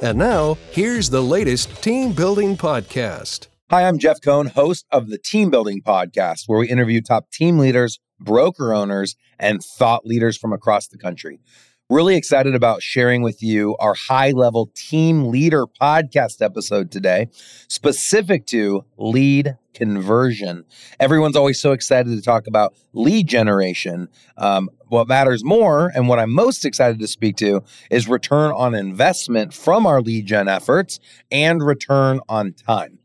And now, here's the latest team building podcast. Hi, I'm Jeff Cohn, host of the Team Building Podcast, where we interview top team leaders, broker owners, and thought leaders from across the country. Really excited about sharing with you our high level team leader podcast episode today, specific to lead conversion. Everyone's always so excited to talk about lead generation. Um, what matters more, and what I'm most excited to speak to, is return on investment from our lead gen efforts and return on time.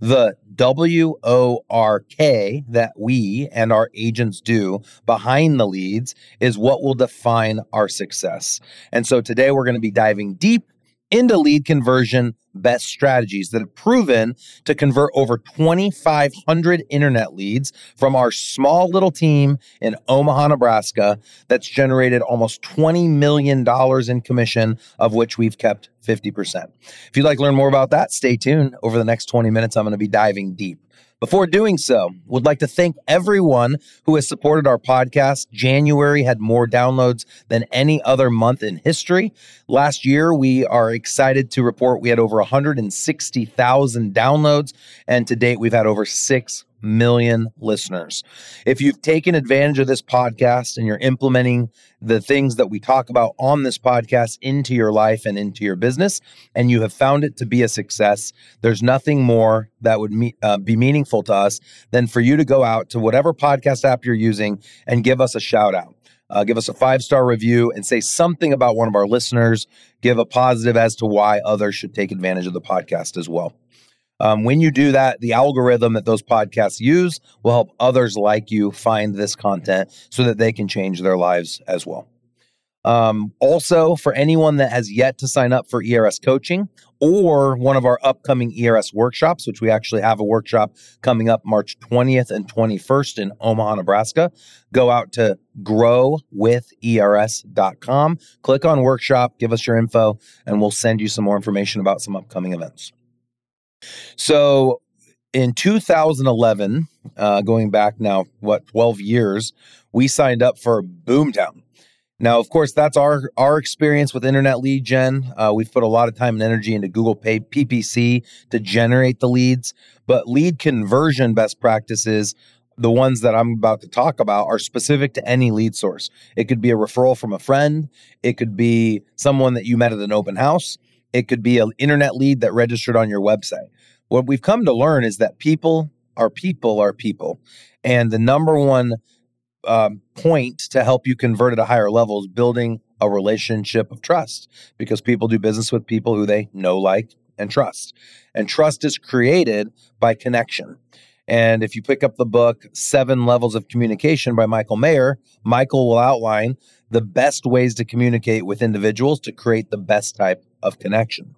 The W O R K that we and our agents do behind the leads is what will define our success. And so today we're going to be diving deep into lead conversion best strategies that have proven to convert over 2,500 internet leads from our small little team in Omaha, Nebraska, that's generated almost $20 million in commission, of which we've kept 50%. If you'd like to learn more about that, stay tuned. Over the next 20 minutes, I'm going to be diving deep. Before doing so, would like to thank everyone who has supported our podcast. January had more downloads than any other month in history. Last year, we are excited to report we had over 160,000 downloads, and to date, we've had over 6 million listeners. If you've taken advantage of this podcast and you're implementing the things that we talk about on this podcast into your life and into your business, and you have found it to be a success, there's nothing more that would me- uh, be meaningful to us than for you to go out to whatever podcast app you're using and give us a shout out. Uh, give us a five star review and say something about one of our listeners. Give a positive as to why others should take advantage of the podcast as well. Um, when you do that, the algorithm that those podcasts use will help others like you find this content so that they can change their lives as well. Um, also, for anyone that has yet to sign up for ERS coaching or one of our upcoming ERS workshops, which we actually have a workshop coming up March 20th and 21st in Omaha, Nebraska, go out to growwithers.com, click on workshop, give us your info, and we'll send you some more information about some upcoming events. So in 2011, uh, going back now, what, 12 years, we signed up for Boomtown. Now, of course, that's our our experience with internet lead gen. Uh, we've put a lot of time and energy into Google Pay PPC to generate the leads, but lead conversion best practices, the ones that I'm about to talk about, are specific to any lead source. It could be a referral from a friend. It could be someone that you met at an open house. It could be an internet lead that registered on your website. What we've come to learn is that people are people are people. And the number one um, point to help you convert at a higher level is building a relationship of trust because people do business with people who they know, like, and trust. And trust is created by connection. And if you pick up the book, Seven Levels of Communication by Michael Maher, Michael will outline the best ways to communicate with individuals to create the best type of connection.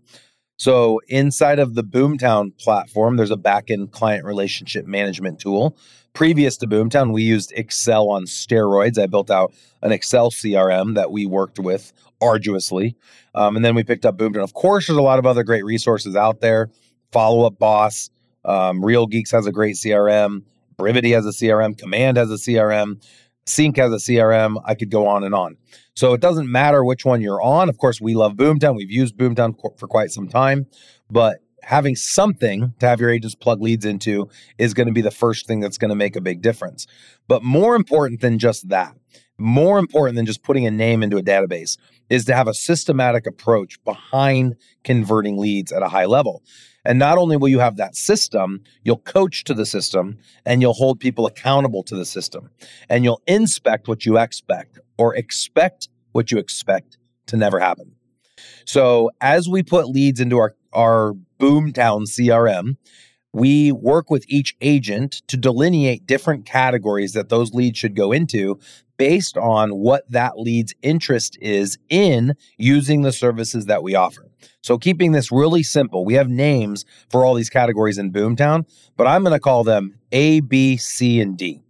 So inside of the Boomtown platform, there's a backend client relationship management tool. Previous to Boomtown, we used Excel on steroids. I built out an Excel CRM that we worked with arduously. Um, and then we picked up Boomtown. Of course, there's a lot of other great resources out there. Follow Up Boss, um, Real Geeks has a great CRM. Brivity has a CRM. Command has a CRM. Sync has a CRM. I could go on and on. So it doesn't matter which one you're on. Of course, we love Boomtown. We've used Boomtown for quite some time, but having something to have your agents plug leads into is going to be the first thing that's going to make a big difference. But more important than just that, more important than just putting a name into a database, is to have a systematic approach behind converting leads at a high level. And not only will you have that system, you'll coach to the system and you'll hold people accountable to the system. And you'll inspect what you expect or expect what you expect to never happen. So as we put leads into our, our Boomtown CRM, we work with each agent to delineate different categories that those leads should go into based on what that lead's interest is in using the services that we offer. So, keeping this really simple, we have names for all these categories in Boomtown, but I'm going to call them A, B, C, and D.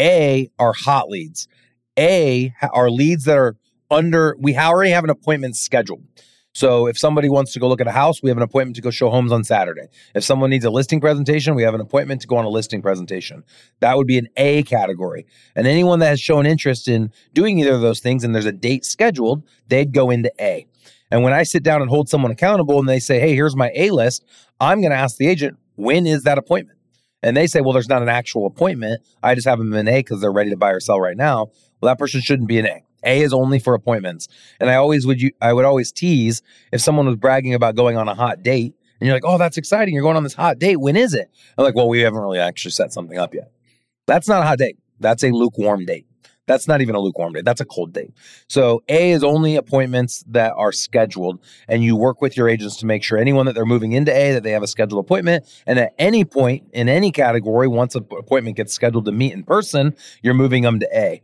A are hot leads. A are leads that are under, we already have an appointment scheduled. So if somebody wants to go look at a house, we have an appointment to go show homes on Saturday. If someone needs a listing presentation, we have an appointment to go on a listing presentation. That would be an A category. And anyone that has shown interest in doing either of those things and there's a date scheduled, they'd go into A. And when I sit down and hold someone accountable and they say, hey, here's my A list, I'm going to ask the agent, when is that appointment? And they say, well, there's not an actual appointment. I just have them in A because they're ready to buy or sell right now. Well, that person shouldn't be an A. A is only for appointments. And I always would you I would always tease if someone was bragging about going on a hot date and you're like, "Oh, that's exciting. You're going on this hot date. When is it?" I'm like, "Well, we haven't really actually set something up yet." That's not a hot date. That's a lukewarm date. That's not even a lukewarm date. That's a cold date. So A is only appointments that are scheduled, and you work with your agents to make sure anyone that they're moving into A that they have a scheduled appointment. And at any point in any category, once an appointment gets scheduled to meet in person, you're moving them to A.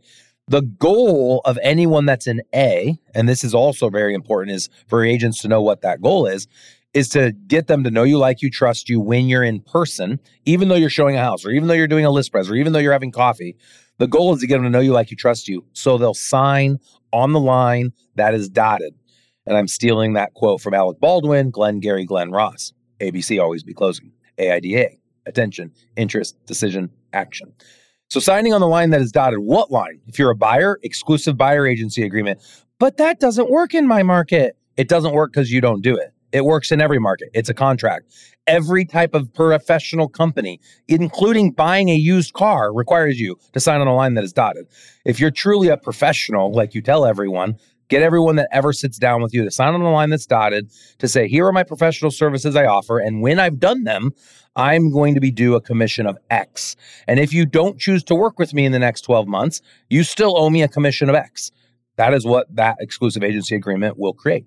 The goal of anyone that's an A, and this is also very important, is for agents to know what that goal is, is to get them to know you, like you, trust you when you're in person, even though you're showing a house, or even though you're doing a list press, or even though you're having coffee. The goal is to get them to know you, like you, trust you, so they'll sign on the line that is dotted. And I'm stealing that quote from Alec Baldwin, Glengarry Glen Ross. ABC always be closing. AIDA, attention, interest, decision, action. So signing on the line that is dotted, what line? If you're a buyer, exclusive buyer agency agreement. But that doesn't work in my market. It doesn't work because you don't do it. It works in every market. It's a contract. Every type of professional company, including buying a used car, requires you to sign on a line that is dotted. If you're truly a professional, like you tell everyone, get everyone that ever sits down with you to sign on a line that's dotted to say, here are my professional services I offer. And when I've done them, I'm going to be due a commission of X. And if you don't choose to work with me in the next 12 months, you still owe me a commission of X. That is what that exclusive agency agreement will create.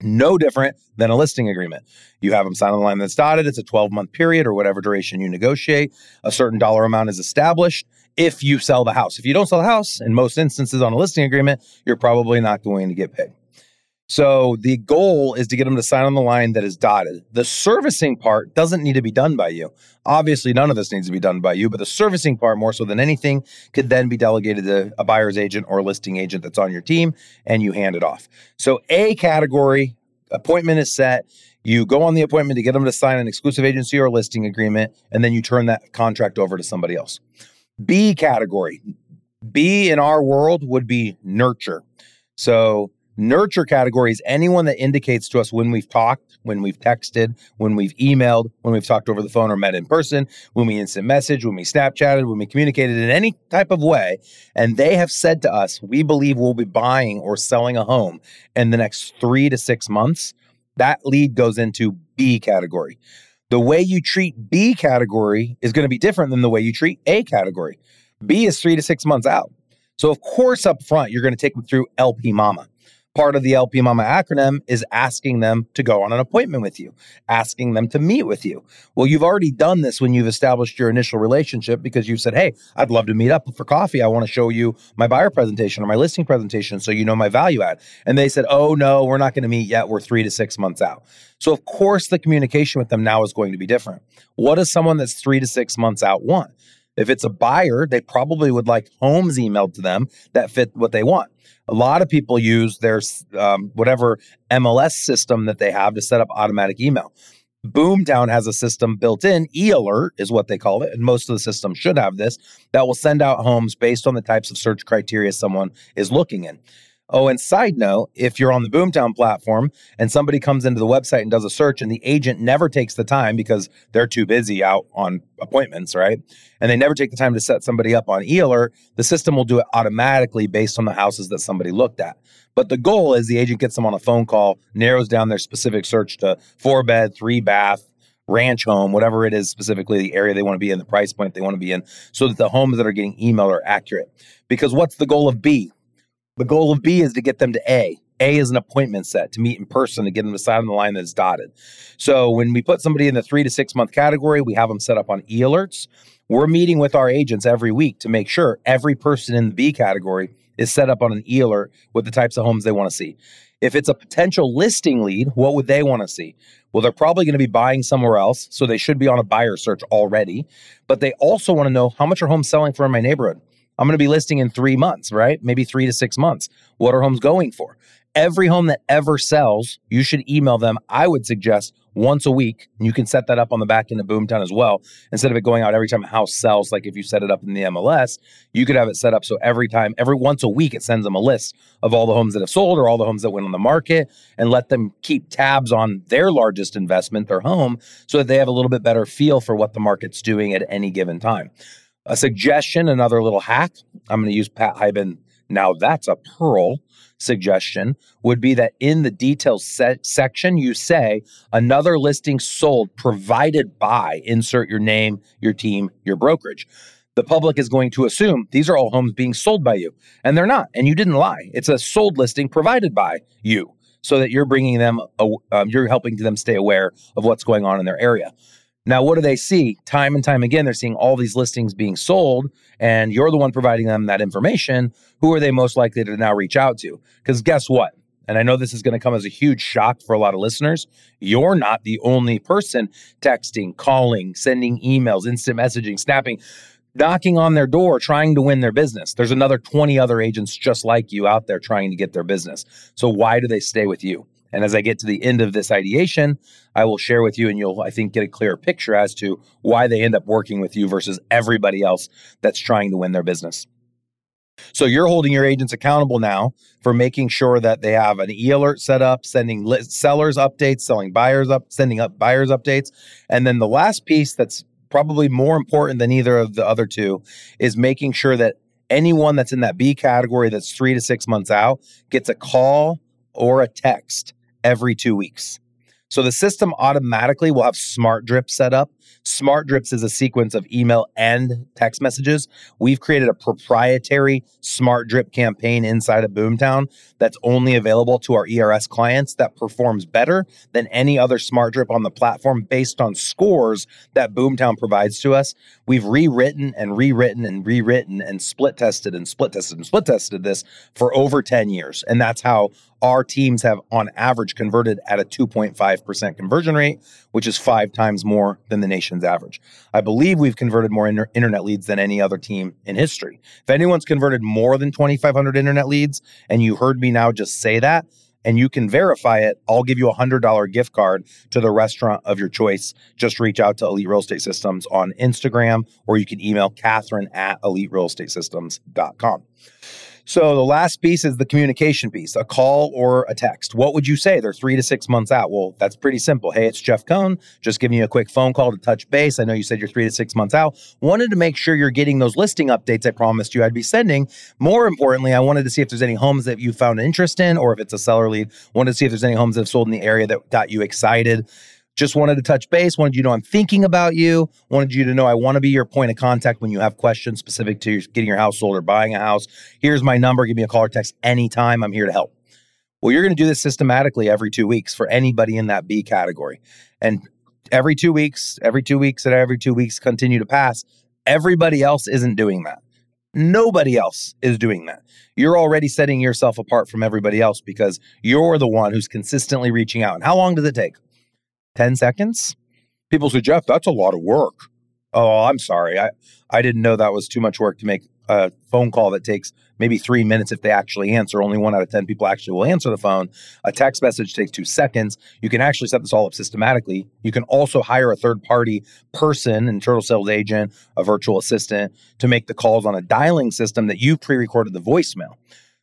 No different than a listing agreement. You have them sign on the line that's dotted. It's a 12 month period or whatever duration you negotiate. A certain dollar amount is established if you sell the house. If you don't sell the house, in most instances on a listing agreement, you're probably not going to get paid. So the goal is to get them to sign on the line that is dotted. The servicing part doesn't need to be done by you. Obviously, none of this needs to be done by you, but the servicing part, more so than anything, could then be delegated to a buyer's agent or listing agent that's on your team, and you hand it off. So, A category appointment is set. You go on the appointment to get them to sign an exclusive agency or listing agreement, and then you turn that contract over to somebody else. B category. B in our world would be nurture. So Nurture categories anyone that indicates to us when we've talked, when we've texted, when we've emailed, when we've talked over the phone or met in person, when we instant message, when we Snapchatted, when we communicated in any type of way. And they have said to us, we believe we'll be buying or selling a home in the next three to six months. That lead goes into B category. The way you treat B category is going to be different than the way you treat A category. B is three to six months out. So, of course, up front, you're going to take them through LP Mama part of the LP Mama acronym is asking them to go on an appointment with you, asking them to meet with you. Well, you've already done this when you've established your initial relationship because you've said, Hey, I'd love to meet up for coffee. I want to show you my buyer presentation or my listing presentation so you know my value add. And they said, Oh, no, we're not going to meet yet. We're three to six months out. So, of course, the communication with them now is going to be different. What does someone that's three to six months out want? If it's a buyer, they probably would like homes emailed to them that fit what they want. A lot of people use their um, whatever MLS system that they have to set up automatic email. Boomtown has a system built in, e alert is what they call it, and most of the systems should have this, that will send out homes based on the types of search criteria someone is looking in. Oh, and side note, if you're on the Boomtown platform and somebody comes into the website and does a search and the agent never takes the time because they're too busy out on appointments, right? And they never take the time to set somebody up on e-alert, the system will do it automatically based on the houses that somebody looked at. But the goal is the agent gets them on a phone call, narrows down their specific search to four bed, three bath, ranch home, whatever it is specifically the area they want to be in, the price point they want to be in, so that the homes that are getting emailed are accurate. Because what's the goal of B? The goal of B is to get them to A. A is an appointment set to meet in person to get them to sign on the line that's dotted. So when we put somebody in the three to six month category, we have them set up on e alerts. We're meeting with our agents every week to make sure every person in the B category is set up on an e alert with the types of homes they want to see. If it's a potential listing lead, what would they want to see? Well, they're probably going to be buying somewhere else, so they should be on a buyer search already. But they also want to know how much are homes selling for in my neighborhood? I'm going to be listing in three months, right? Maybe three to six months. What are homes going for? Every home that ever sells, you should email them. I would suggest once a week. You can set that up on the back end of Boomtown as well. Instead of it going out every time a house sells, like if you set it up in the MLS, you could have it set up so every time, every once a week, it sends them a list of all the homes that have sold or all the homes that went on the market and let them keep tabs on their largest investment, their home, so that they have a little bit better feel for what the market's doing at any given time. A suggestion, another little hack. I'm going to use Pat Hiban. Now that's a pearl suggestion would be that in the details section, you say another listing sold provided by insert your name, your team, your brokerage. The public is going to assume these are all homes being sold by you, and they're not. And you didn't lie. It's a sold listing provided by you, so that you're bringing them, um, you're helping them stay aware of what's going on in their area. Now, what do they see? Time and time again, they're seeing all these listings being sold, and you're the one providing them that information. Who are they most likely to now reach out to? Because guess what? And I know this is going to come as a huge shock for a lot of listeners. You're not the only person texting, calling, sending emails, instant messaging, snapping, knocking on their door, trying to win their business. There's another 20 other agents just like you out there trying to get their business. So why do they stay with you? And as I get to the end of this ideation, I will share with you, and you'll, I think, get a clearer picture as to why they end up working with you versus everybody else that's trying to win their business. So you're holding your agents accountable now for making sure that they have an e-alert set up, sending sellers updates, selling buyers up, sending up buyers updates, and then the last piece that's probably more important than either of the other two is making sure that anyone that's in that B category that's 3 to 6 months out gets a call or a text every two weeks. So the system automatically will have smart drip set up Smart Drips is a sequence of email and text messages. We've created a proprietary Smart Drip campaign inside of Boomtown that's only available to our ERS clients that performs better than any other Smart Drip on the platform based on scores that Boomtown provides to us. We've rewritten and rewritten and rewritten and split tested and split tested and split tested this for over 10 years. And that's how our teams have on average converted at a 2.5% conversion rate, which is five times more than the nation's average. I believe we've converted more inter- internet leads than any other team in history. If anyone's converted more than 2,500 internet leads and you heard me now just say that, and you can verify it, I'll give you a $100 gift card to the restaurant of your choice. Just reach out to Elite Real Estate Systems on Instagram, or you can email Catherine at eliterealestatesystems.com. So the last piece is the communication piece, a call or a text. What would you say? They're three to six months out. Well, that's pretty simple. Hey, it's Jeff Cohn. Just giving you a quick phone call to touch base. I know you said you're three to six months out. Wanted to make sure you're getting those listing updates I promised you I'd be sending. More importantly, I wanted to see if there's any homes that you found interest in, or if it's a seller lead. Wanted to see if there's any homes that have sold in the area that got you excited. Just wanted to touch base. Wanted you to know I'm thinking about you. Wanted you to know I want to be your point of contact when you have questions specific to getting your house sold or buying a house. Here's my number. Give me a call or text anytime. I'm here to help. Well, you're going to do this systematically every two weeks for anybody in that B category. And every two weeks, every two weeks, and every two weeks continue to pass. Everybody else isn't doing that. Nobody else is doing that. You're already setting yourself apart from everybody else because you're the one who's consistently reaching out. And how long does it take? 10 seconds. People say, Jeff, that's a lot of work. Oh, I'm sorry. I, I didn't know that was too much work to make a phone call that takes maybe three minutes if they actually answer. Only one out of 10 people actually will answer the phone. A text message takes two seconds. You can actually set this all up systematically. You can also hire a third party person, an internal sales agent, a virtual assistant to make the calls on a dialing system that you've pre recorded the voicemail.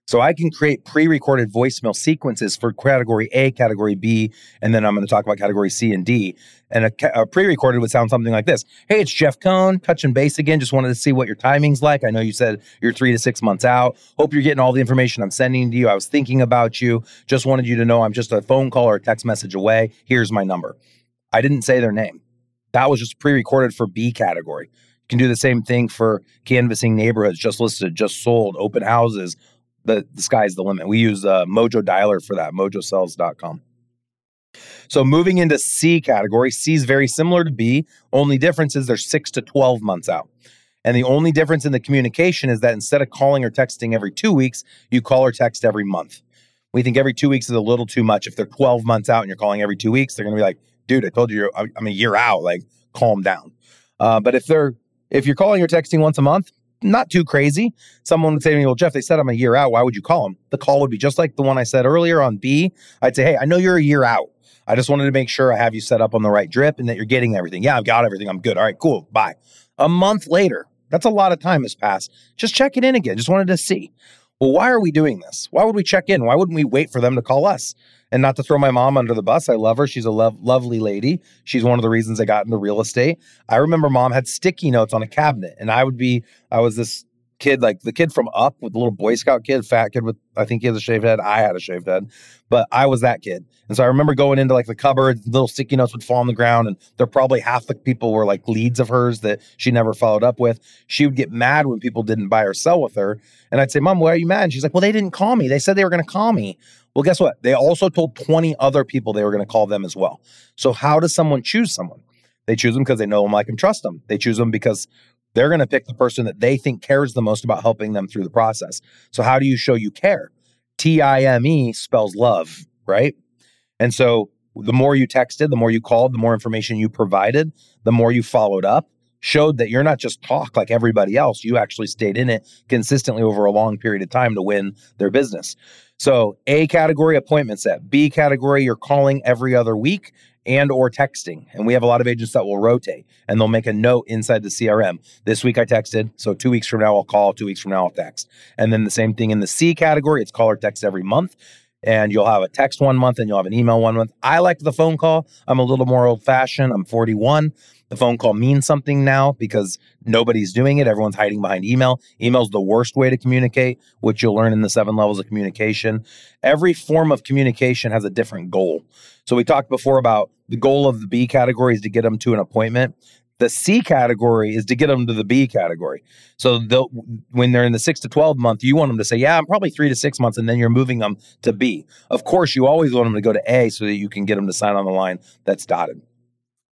So I can create pre-recorded voicemail sequences for category A, category B, and then I'm going to talk about category C and D. And a, a, pre-recorded would sound something like this: Hey, it's Jeff Cohn, touching base again. Just wanted to see what your timing's like. I know you said you're three to six months out. Hope you're getting all the information I'm sending to you. I was thinking about you. Just wanted you to know I'm just a phone call or a text message away. Here's my number. I didn't say their name. That was just pre-recorded for B category. You can do the same thing for canvassing neighborhoods, just listed, just sold, open houses the, the sky's the limit. We use uh, Mojo Dialer for that, mojosells.com. So moving into C category, C is very similar to B. Only difference is they're six to 12 months out. And the only difference in the communication is that instead of calling or texting every two weeks, you call or text every month. We think every two weeks is a little too much. If they're 12 months out and you're calling every two weeks, they're going to be like, dude, I told you I'm a year out. Like, calm down. Uh, but if they're if you're calling or texting once a month, not too crazy. Someone would say to me, Well, Jeff, they said I'm a year out. Why would you call them? The call would be just like the one I said earlier on B. I'd say, Hey, I know you're a year out. I just wanted to make sure I have you set up on the right drip and that you're getting everything. Yeah, I've got everything. I'm good. All right, cool. Bye. A month later, that's a lot of time has passed. Just check it in again. Just wanted to see. Well, why are we doing this? Why would we check in? Why wouldn't we wait for them to call us? And not to throw my mom under the bus, I love her. She's a lo- lovely lady. She's one of the reasons I got into real estate. I remember mom had sticky notes on a cabinet, and I would be, I was this kid, like the kid from Up with the little Boy Scout kid, fat kid with, I think he has a shaved head. I had a shaved head, but I was that kid. And so I remember going into like the cupboard, little sticky notes would fall on the ground, and they're probably half the people were like leads of hers that she never followed up with. She would get mad when people didn't buy or sell with her. And I'd say, Mom, why are you mad? And she's like, Well, they didn't call me. They said they were going to call me. Well, guess what? They also told 20 other people they were going to call them as well. So, how does someone choose someone? They choose them because they know them, like, and trust them. They choose them because they're going to pick the person that they think cares the most about helping them through the process. So, how do you show you care? T I M E spells love, right? And so, the more you texted, the more you called, the more information you provided, the more you followed up, showed that you're not just talk like everybody else. You actually stayed in it consistently over a long period of time to win their business. So, A category appointment set, B category you're calling every other week, and or texting. And we have a lot of agents that will rotate and they'll make a note inside the CRM. This week I texted, so 2 weeks from now I'll call, 2 weeks from now I'll text. And then the same thing in the C category, it's call or text every month. And you'll have a text one month and you'll have an email one month. I like the phone call. I'm a little more old fashioned. I'm 41. The phone call means something now because nobody's doing it. Everyone's hiding behind email. Email's the worst way to communicate, which you'll learn in the seven levels of communication. Every form of communication has a different goal. So we talked before about the goal of the B category is to get them to an appointment. The C category is to get them to the B category. So when they're in the six to 12 month, you want them to say, Yeah, I'm probably three to six months. And then you're moving them to B. Of course, you always want them to go to A so that you can get them to sign on the line that's dotted.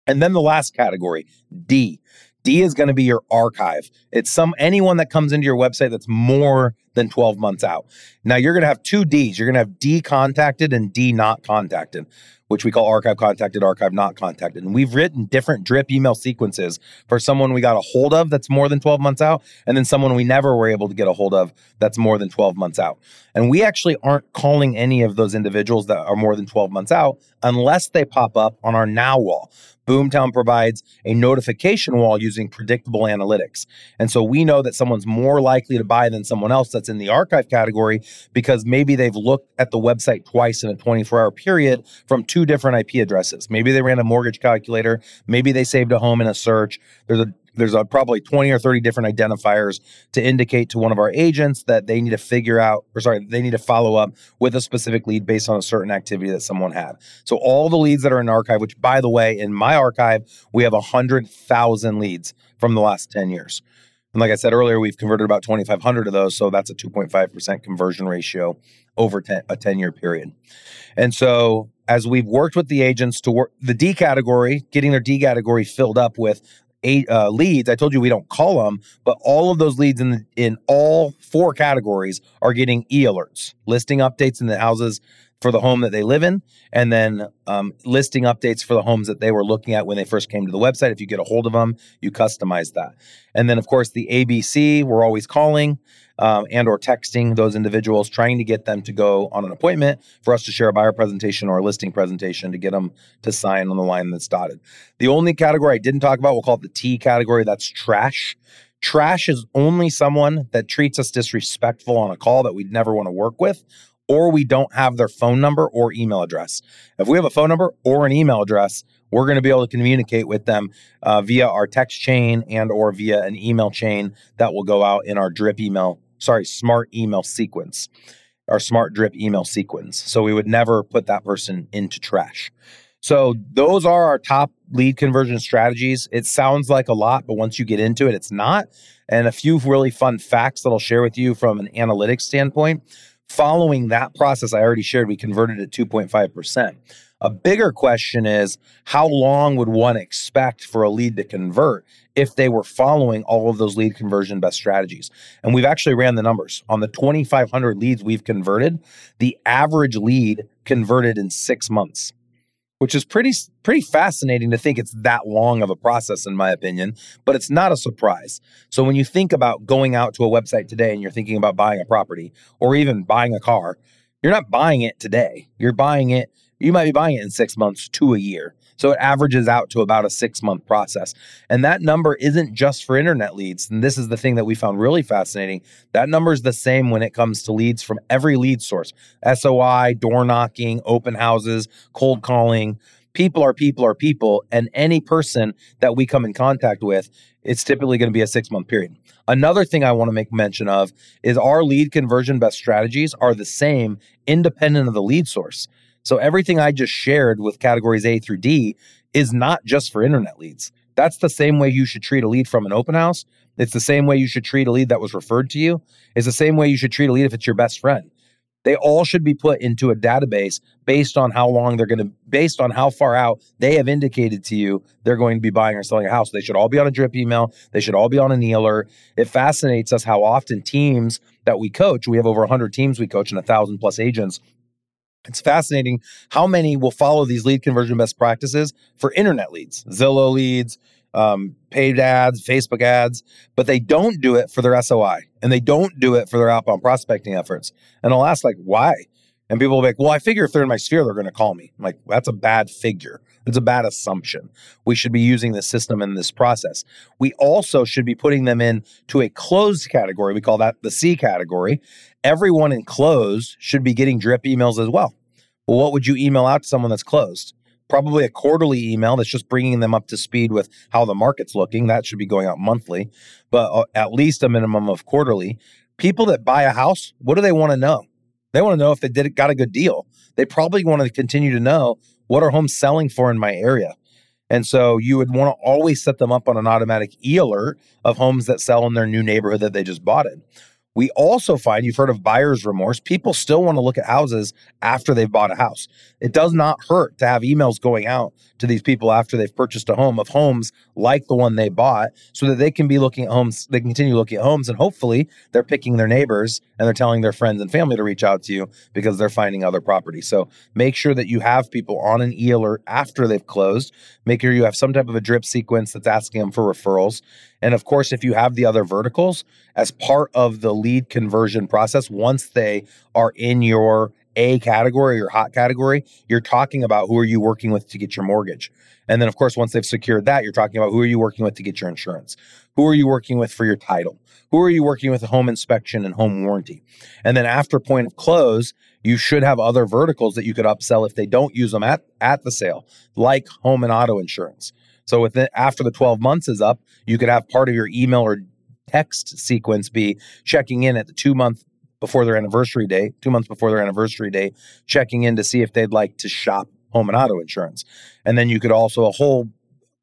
And then the last category, D. D is going to be your archive. It's some anyone that comes into your website that's more than 12 months out. Now you're going to have two Ds. You're going to have D contacted and D not contacted which we call archive contacted, archive not contacted. And we've written different drip email sequences for someone we got a hold of that's more than 12 months out, and then someone we never were able to get a hold of that's more than 12 months out. And we actually aren't calling any of those individuals that are more than 12 months out unless they pop up on our now wall. Boomtown provides a notification wall using predictable analytics. And so we know that someone's more likely to buy than someone else that's in the archive category because maybe they've looked at the website twice in a 24 hour period from two different IP addresses. Maybe they ran a mortgage calculator. Maybe they saved a home in a search. There's a there's a, probably 20 or 30 different identifiers to indicate to one of our agents that they need to figure out or sorry they need to follow up with a specific lead based on a certain activity that someone had. So all the leads that are in archive which by the way in my archive we have 100000 leads from the last 10 years. And like i said earlier we've converted about 2500 of those so that's a 2.5% conversion ratio over 10, a 10 year period. And so as we've worked with the agents to work the D category, getting their D category filled up with eight uh, leads. I told you we don't call them, but all of those leads in the, in all four categories are getting e alerts, listing updates in the houses for the home that they live in, and then um, listing updates for the homes that they were looking at when they first came to the website. If you get a hold of them, you customize that, and then of course the ABC we're always calling um, and or texting those individuals, trying to get them to go on an appointment for us to share a buyer presentation or a listing presentation to get them to sign on the line that's dotted. The only category I didn't talk about, we'll call it the T category. That's trash. Trash is only someone that treats us disrespectful on a call that we'd never want to work with, or we don't have their phone number or email address. If we have a phone number or an email address, we're going to be able to communicate with them uh, via our text chain and or via an email chain that will go out in our drip email sorry, smart email sequence, our smart drip email sequence. So we would never put that person into trash. So those are our top lead conversion strategies. It sounds like a lot, but once you get into it, it's not. And a few really fun facts that I'll share with you from an analytics standpoint. Following that process, I already shared, we converted at 2.5%. A bigger question is how long would one expect for a lead to convert if they were following all of those lead conversion best strategies? And we've actually ran the numbers. On the 2,500 leads we've converted, the average lead converted in six months which is pretty pretty fascinating to think it's that long of a process in my opinion but it's not a surprise so when you think about going out to a website today and you're thinking about buying a property or even buying a car you're not buying it today you're buying it you might be buying it in 6 months to a year so it averages out to about a six month process. And that number isn't just for internet leads. And this is the thing that we found really fascinating. That number is the same when it comes to leads from every lead source SOI, door knocking, open houses, cold calling. People are people are people. And any person that we come in contact with, it's typically going to be a six month period. Another thing I want to make mention of is our lead conversion best strategies are the same independent of the lead source. So everything I just shared with categories A through D is not just for internet leads. That's the same way you should treat a lead from an open house. It's the same way you should treat a lead that was referred to you. It's the same way you should treat a lead if it's your best friend. They all should be put into a database based on how long they're going to, based on how far out they have indicated to you they're going to be buying or selling a house. They should all be on a drip email. They should all be on an e-alert. It fascinates us how often teams that we coach, we have over 100 teams we coach and a thousand plus agents it's fascinating how many will follow these lead conversion best practices for internet leads, Zillow leads, um, paid ads, Facebook ads, but they don't do it for their SOI and they don't do it for their outbound prospecting efforts. And I'll ask, like, why? And people will be like, well, I figure if they're in my sphere, they're going to call me. I'm like, that's a bad figure. It's a bad assumption. We should be using the system in this process. We also should be putting them in to a closed category. We call that the C category. Everyone in closed should be getting drip emails as well. Well, what would you email out to someone that's closed? Probably a quarterly email that's just bringing them up to speed with how the market's looking. That should be going out monthly, but uh, at least a minimum of quarterly. People that buy a house, what do they want to know? They want to know if they did got a good deal. They probably want to continue to know what are homes selling for in my area. And so you would want to always set them up on an automatic e alert of homes that sell in their new neighborhood that they just bought in. We also find you've heard of buyer's remorse. People still want to look at houses after they've bought a house. It does not hurt to have emails going out to these people after they've purchased a home of homes like the one they bought so that they can be looking at homes, they continue looking at homes, and hopefully they're picking their neighbors and they're telling their friends and family to reach out to you because they're finding other properties. So make sure that you have people on an e alert after they've closed. Make sure you have some type of a drip sequence that's asking them for referrals. And of course, if you have the other verticals as part of the lead conversion process, once they are in your A category or hot category, you're talking about who are you working with to get your mortgage. And then, of course, once they've secured that, you're talking about who are you working with to get your insurance? Who are you working with for your title? Who are you working with home inspection and home warranty? And then after point of close, you should have other verticals that you could upsell if they don't use them at, at the sale, like home and auto insurance. So after the 12 months is up, you could have part of your email or text sequence be checking in at the two month before their anniversary day, two months before their anniversary day, checking in to see if they'd like to shop home and auto insurance. And then you could also a whole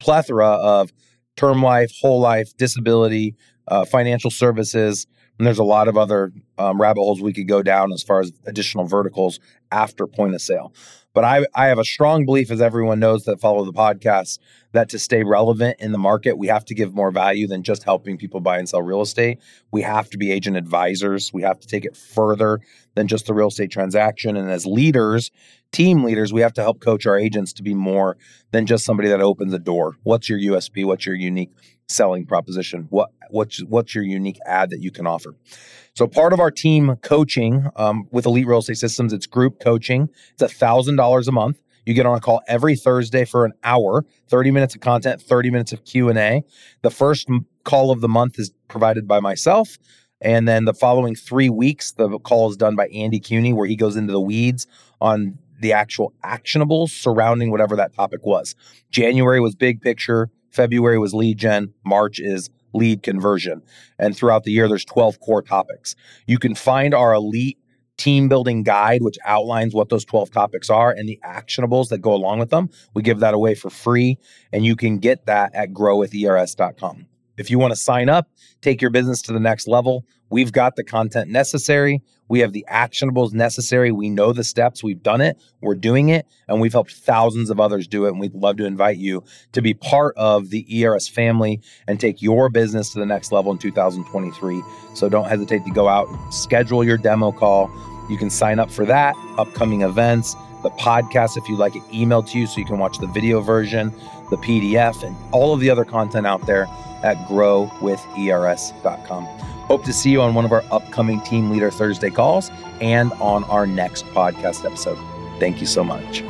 plethora of term life, whole life, disability, uh, financial services. And there's a lot of other um, rabbit holes we could go down as far as additional verticals after point of sale. But I, I have a strong belief, as everyone knows that follow the podcast, that to stay relevant in the market, we have to give more value than just helping people buy and sell real estate. We have to be agent advisors. We have to take it further than just the real estate transaction. And as leaders, team leaders, we have to help coach our agents to be more than just somebody that opens a door. What's your USP? What's your unique selling proposition? What what's what's your unique ad that you can offer? So part of our team coaching um, with Elite Real Estate Systems, it's group coaching. It's a thousand dollars a month. You get on a call every Thursday for an hour, 30 minutes of content, 30 minutes of Q&A. The first call of the month is provided by myself. And then the following three weeks, the call is done by Andy Cuny, where he goes into the weeds on the actual actionables surrounding whatever that topic was. January was big picture, February was lead gen, March is lead conversion. And throughout the year, there's 12 core topics. You can find our elite team building guide, which outlines what those 12 topics are and the actionables that go along with them. We give that away for free, and you can get that at growwithers.com. If you want to sign up, take your business to the next level, we've got the content necessary. We have the actionables necessary. We know the steps. We've done it. We're doing it. And we've helped thousands of others do it. And we'd love to invite you to be part of the ERS family and take your business to the next level in 2023. So don't hesitate to go out, schedule your demo call. You can sign up for that, upcoming events, the podcast if you'd like it emailed to you so you can watch the video version, the PDF, and all of the other content out there at growwithers.com. Hope to see you on one of our upcoming Team Leader Thursday calls and on our next podcast episode. Thank you so much.